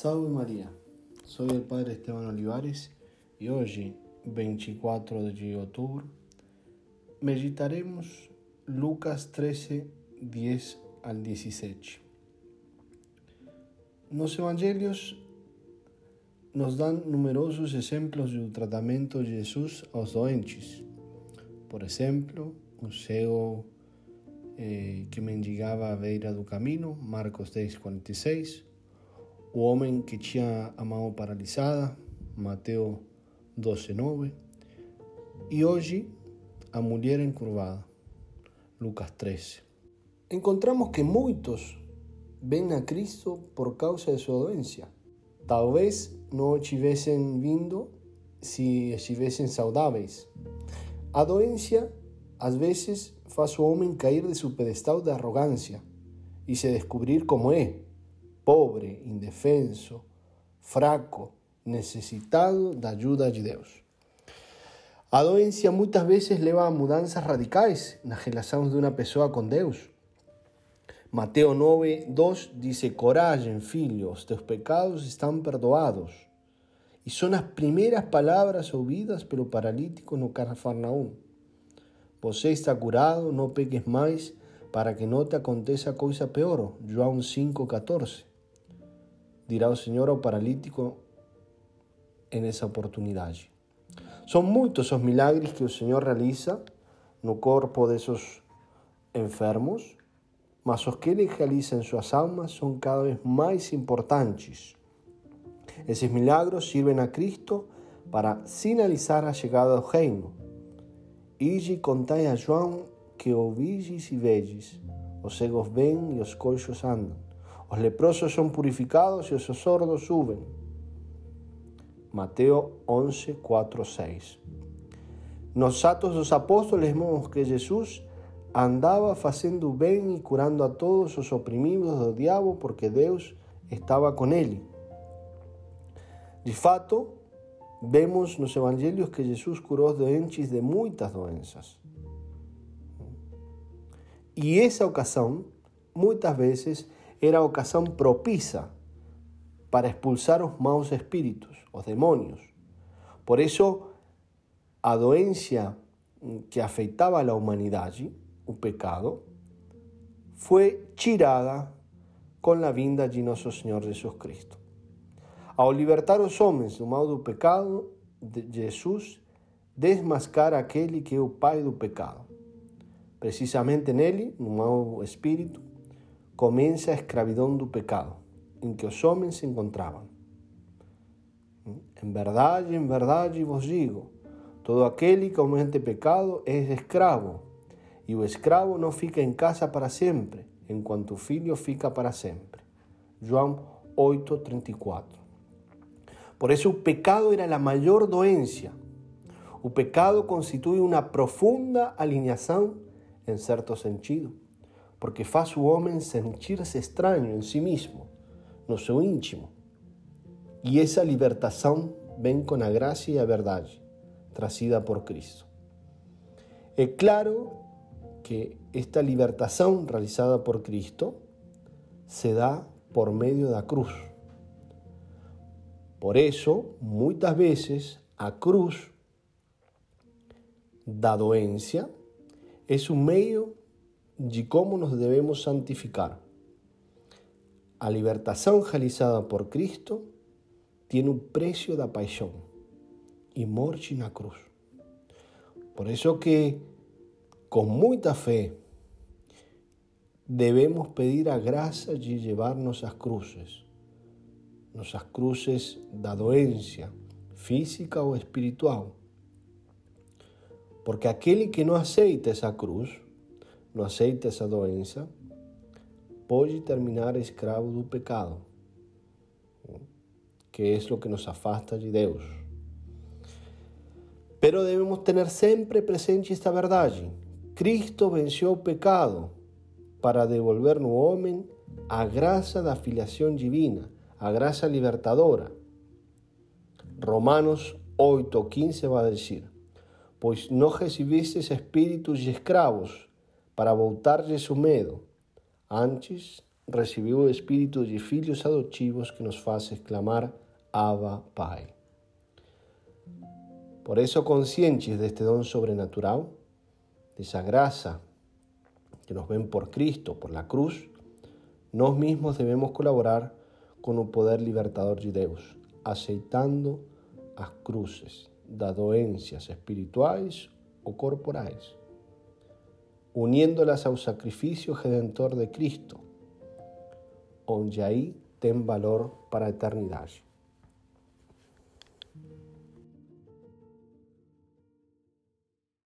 Salve María, soy el Padre Esteban Olivares y hoy, 24 de octubre, meditaremos Lucas 13, 10 al 17. Los evangelios nos dan numerosos ejemplos del tratamiento de Jesús a los doentes. Por ejemplo, un cego eh, que mendigaba a beira do camino, Marcos 10, 46, o homem que tinha a mão paralisada, Mateus 12, 9, e hoje a mulher encurvada, Lucas 13. Encontramos que muitos vêm a Cristo por causa de sua doença. Talvez não tivessem vindo se estivessem saudáveis. A doença, às vezes, faz o homem cair de seu pedestal de arrogância e se descobrir como é, pobre, indefenso, fraco, necessitado da ajuda de Deus. A doença muitas vezes leva a mudanças radicais nas relações de uma pessoa com Deus. Mateus 9, 2 diz: Coragem, filho, os teus pecados estão perdoados. E são as primeiras palavras ouvidas pelo paralítico no Cafarnaum. Você está curado, não peques mais, para que não te aconteça coisa pior. João 5,14 dirá o Senhor ao paralítico nessa oportunidade. São muitos os milagres que o Senhor realiza no corpo desses enfermos, mas os que Ele realiza em suas almas são cada vez mais importantes. Esses milagros servem a Cristo para sinalizar a chegada do reino. Ide contai a João que ouvis e vedes, os cegos vêm e os coxos andam. Os leprosos são purificados e os sordos subem. Mateus 11, 4, 6. Nos Atos dos Apóstolos vemos que Jesus andava fazendo bem e curando a todos os oprimidos do diabo porque Deus estava com ele. De fato, vemos nos evangelhos que Jesus curou doentes de muitas doenças. E essa ocasião, muitas vezes, era a ocasião propícia para expulsar os maus espíritos, os demônios. Por isso, a doença que afetava a humanidade, o pecado, foi tirada com a vinda de nosso Senhor Jesus Cristo. Ao libertar os homens do mal do pecado, Jesus desmascara aquele que é o pai do pecado. Precisamente nele, no mau espírito, começa a escravidão do pecado, em que os homens se encontravam. Em verdade, em verdade vos digo, todo aquele que comete pecado é escravo, e o escravo não fica em casa para sempre, enquanto o filho fica para sempre. João 8:34. Por eso el pecado era la mayor doencia. El pecado constituye una profunda alineación en cierto sentido, porque faz o homem sentir-se extraño en sí mismo, no seu íntimo. E essa libertação vem com a graça e a verdade, trazida por Cristo. É claro que esta libertação realizada por Cristo se dá por meio da cruz. Por eso, muitas vezes, a cruz da doença é um meio de como nos devemos santificar. A libertação realizada por Cristo tem um preço da paixão e morte na cruz. Por isso que, com muita fé, devemos pedir a graça de levar nossas cruzes nossas cruzes da doença, física ou espiritual. Porque aquele que não aceita essa cruz, não aceita essa doença, pode terminar escravo do pecado, que é o que nos afasta de Deus. Pero devemos ter sempre presente esta verdade. Cristo venceu o pecado para devolver no homem a graça da filiação divina a gracia libertadora. Romanos 8:15 va a decir, pues no recibisteis espíritus y escravos para voltarle su medo, antes recebeu o Espírito de filhos adotivos que nos faz exclamar Abba, Pai. Por eso, conscientes deste dom sobrenatural, dessa graça que nos ven por Cristo, por la cruz, nós mesmos devemos colaborar com o poder libertador de Deus, aceitando as cruzes das doenças espirituais ou corporais, uniéndolas ao sacrifício redentor de Cristo, onde aí tem valor para a eternidade.